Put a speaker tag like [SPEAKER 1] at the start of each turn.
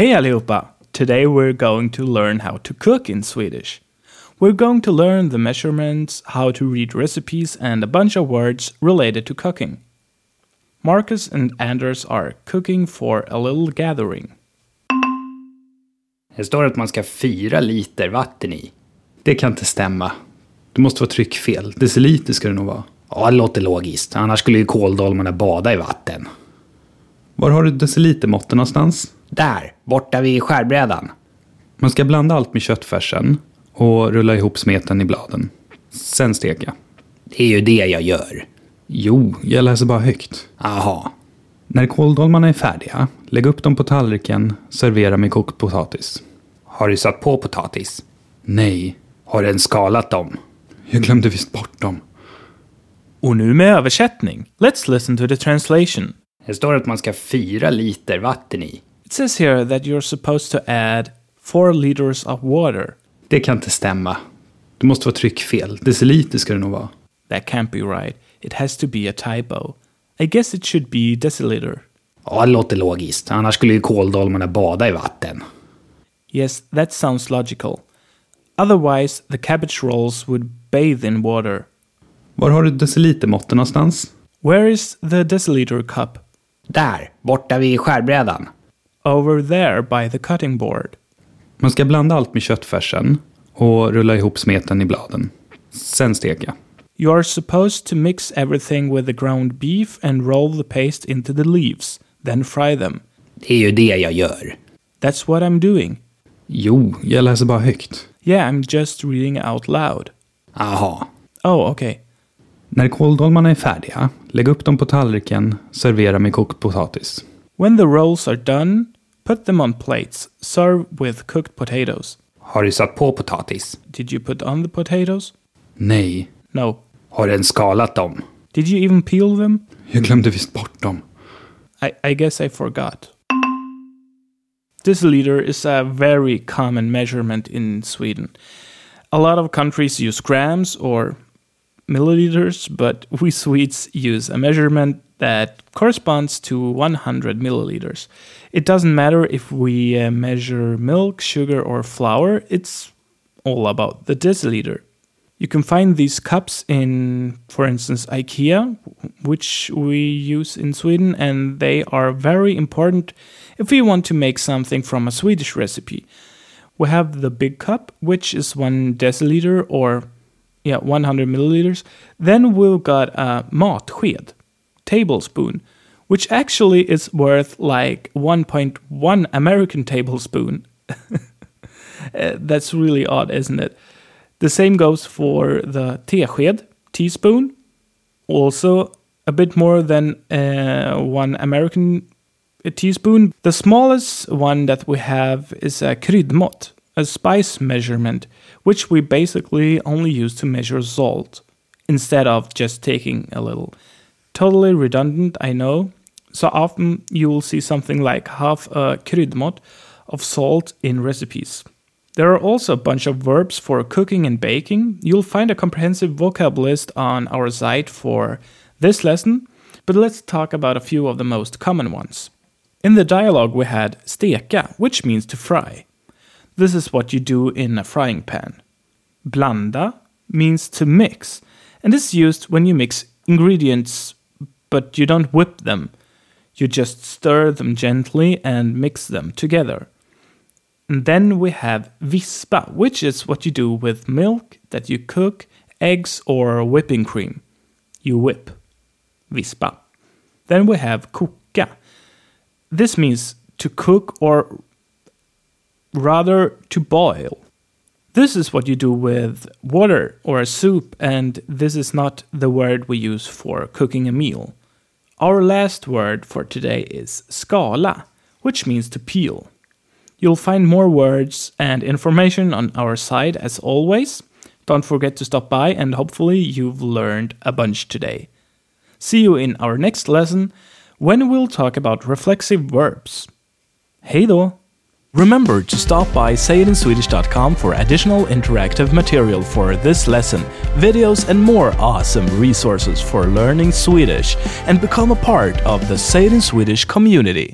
[SPEAKER 1] Hej allihopa! Today we're going to learn how to cook in Swedish. We're going to learn the measurements, how to read recipes, and a bunch of words related to cooking. Marcus and Anders are cooking for a little gathering.
[SPEAKER 2] Det står att man ska ha fyra liter vatten i. Det kan inte stämma. Det måste vara tryckfel. Deciliter ska det nog vara. Ja, det låter logiskt. Annars skulle ju kåldolmarna bada i vatten. Var har du decilitermåtten någonstans? Där, borta vid skärbrädan. Man ska blanda allt med köttfärsen och rulla ihop smeten i bladen. Sen steka. Det är ju det jag gör. Jo, jag läser bara högt. Aha. När kåldolmarna är färdiga, lägg upp dem på tallriken, servera med kokt potatis. Har du satt på potatis? Nej. Har du ens skalat dem? Jag glömde visst bort dem.
[SPEAKER 1] Och nu med översättning. Let's listen to the translation.
[SPEAKER 2] Det står att man ska fyra liter vatten i.
[SPEAKER 1] It says here that you're supposed to add 4 liters of water.
[SPEAKER 2] Det kan inte stämma. Det måste vara tryckfel. Deciliter ska det nog vara.
[SPEAKER 1] That can't be right. It has to be a typo. I guess it should be deciliter.
[SPEAKER 2] Ja, det låter logiskt. Annars skulle ju kåldolmarna bada i vatten.
[SPEAKER 1] Yes, that sounds logical. Otherwise, the cabbage rolls would bathe in water.
[SPEAKER 2] Var har du decilitermåtten någonstans?
[SPEAKER 1] Where is the deciliter cup?
[SPEAKER 2] Där, borta vid skärbrädan.
[SPEAKER 1] Over there by the cutting board.
[SPEAKER 2] Man ska blanda allt med köttfärsen och rulla ihop smeten i bladen. Sen steka.
[SPEAKER 1] You are supposed to mix everything with the ground beef and roll the paste into the leaves, then fry them.
[SPEAKER 2] Det är ju det jag gör.
[SPEAKER 1] That's what I'm doing.
[SPEAKER 2] Jo, jag läser bara högt.
[SPEAKER 1] Yeah, I'm just reading out loud.
[SPEAKER 2] Aha.
[SPEAKER 1] Oh, okay.
[SPEAKER 2] När kåldolmarna är färdiga, lägg upp dem på tallriken, servera med kokt potatis.
[SPEAKER 1] When the rolls are done, put them on plates. Serve with cooked potatoes.
[SPEAKER 2] Har du satt på potatis?
[SPEAKER 1] Did you put on the potatoes?
[SPEAKER 2] Nej.
[SPEAKER 1] No.
[SPEAKER 2] Har du ens skalat dem?
[SPEAKER 1] Did you even peel them?
[SPEAKER 2] Jag glömde visst bort dem.
[SPEAKER 1] I, I guess I forgot. Deciliter is a very common measurement in Sweden. A lot of countries use grams or milliliters, but we Swedes use a measurement that corresponds to 100 milliliters. It doesn't matter if we uh, measure milk, sugar, or flour, it's all about the deciliter. You can find these cups in, for instance, IKEA, which we use in Sweden, and they are very important if we want to make something from a Swedish recipe. We have the big cup, which is one deciliter or yeah, 100 milliliters. Then we've got a matsked, tablespoon, which actually is worth like 1.1 American tablespoon. Uh, That's really odd, isn't it? The same goes for the tesked, teaspoon, also a bit more than uh, one American teaspoon. The smallest one that we have is a kryddmått, a spice measurement, which we basically only use to measure salt instead of just taking a little. Totally redundant, I know. So often you will see something like half a kryddmått of salt in recipes. There are also a bunch of verbs for cooking and baking. You'll find a comprehensive vocab list on our site for this lesson, but let's talk about a few of the most common ones. In the dialogue, we had steka, which means to fry. This is what you do in a frying pan. Blanda means to mix, and is used when you mix ingredients, but you don't whip them. You just stir them gently and mix them together. And then we have vispa, which is what you do with milk that you cook, eggs, or whipping cream. You whip. Vispa. Then we have koka. This means to cook or rather to boil. This is what you do with water or a soup, and this is not the word we use for cooking a meal. Our last word for today is skala, which means to peel. You'll find more words and information on our site as always. Don't forget to stop by, and hopefully, you've learned a bunch today. See you in our next lesson when we'll talk about reflexive verbs. Hej då! Remember to stop by sayitinswedish.com for additional interactive material for this lesson, videos, and more awesome resources for learning Swedish, and become a part of the Say Swedish community.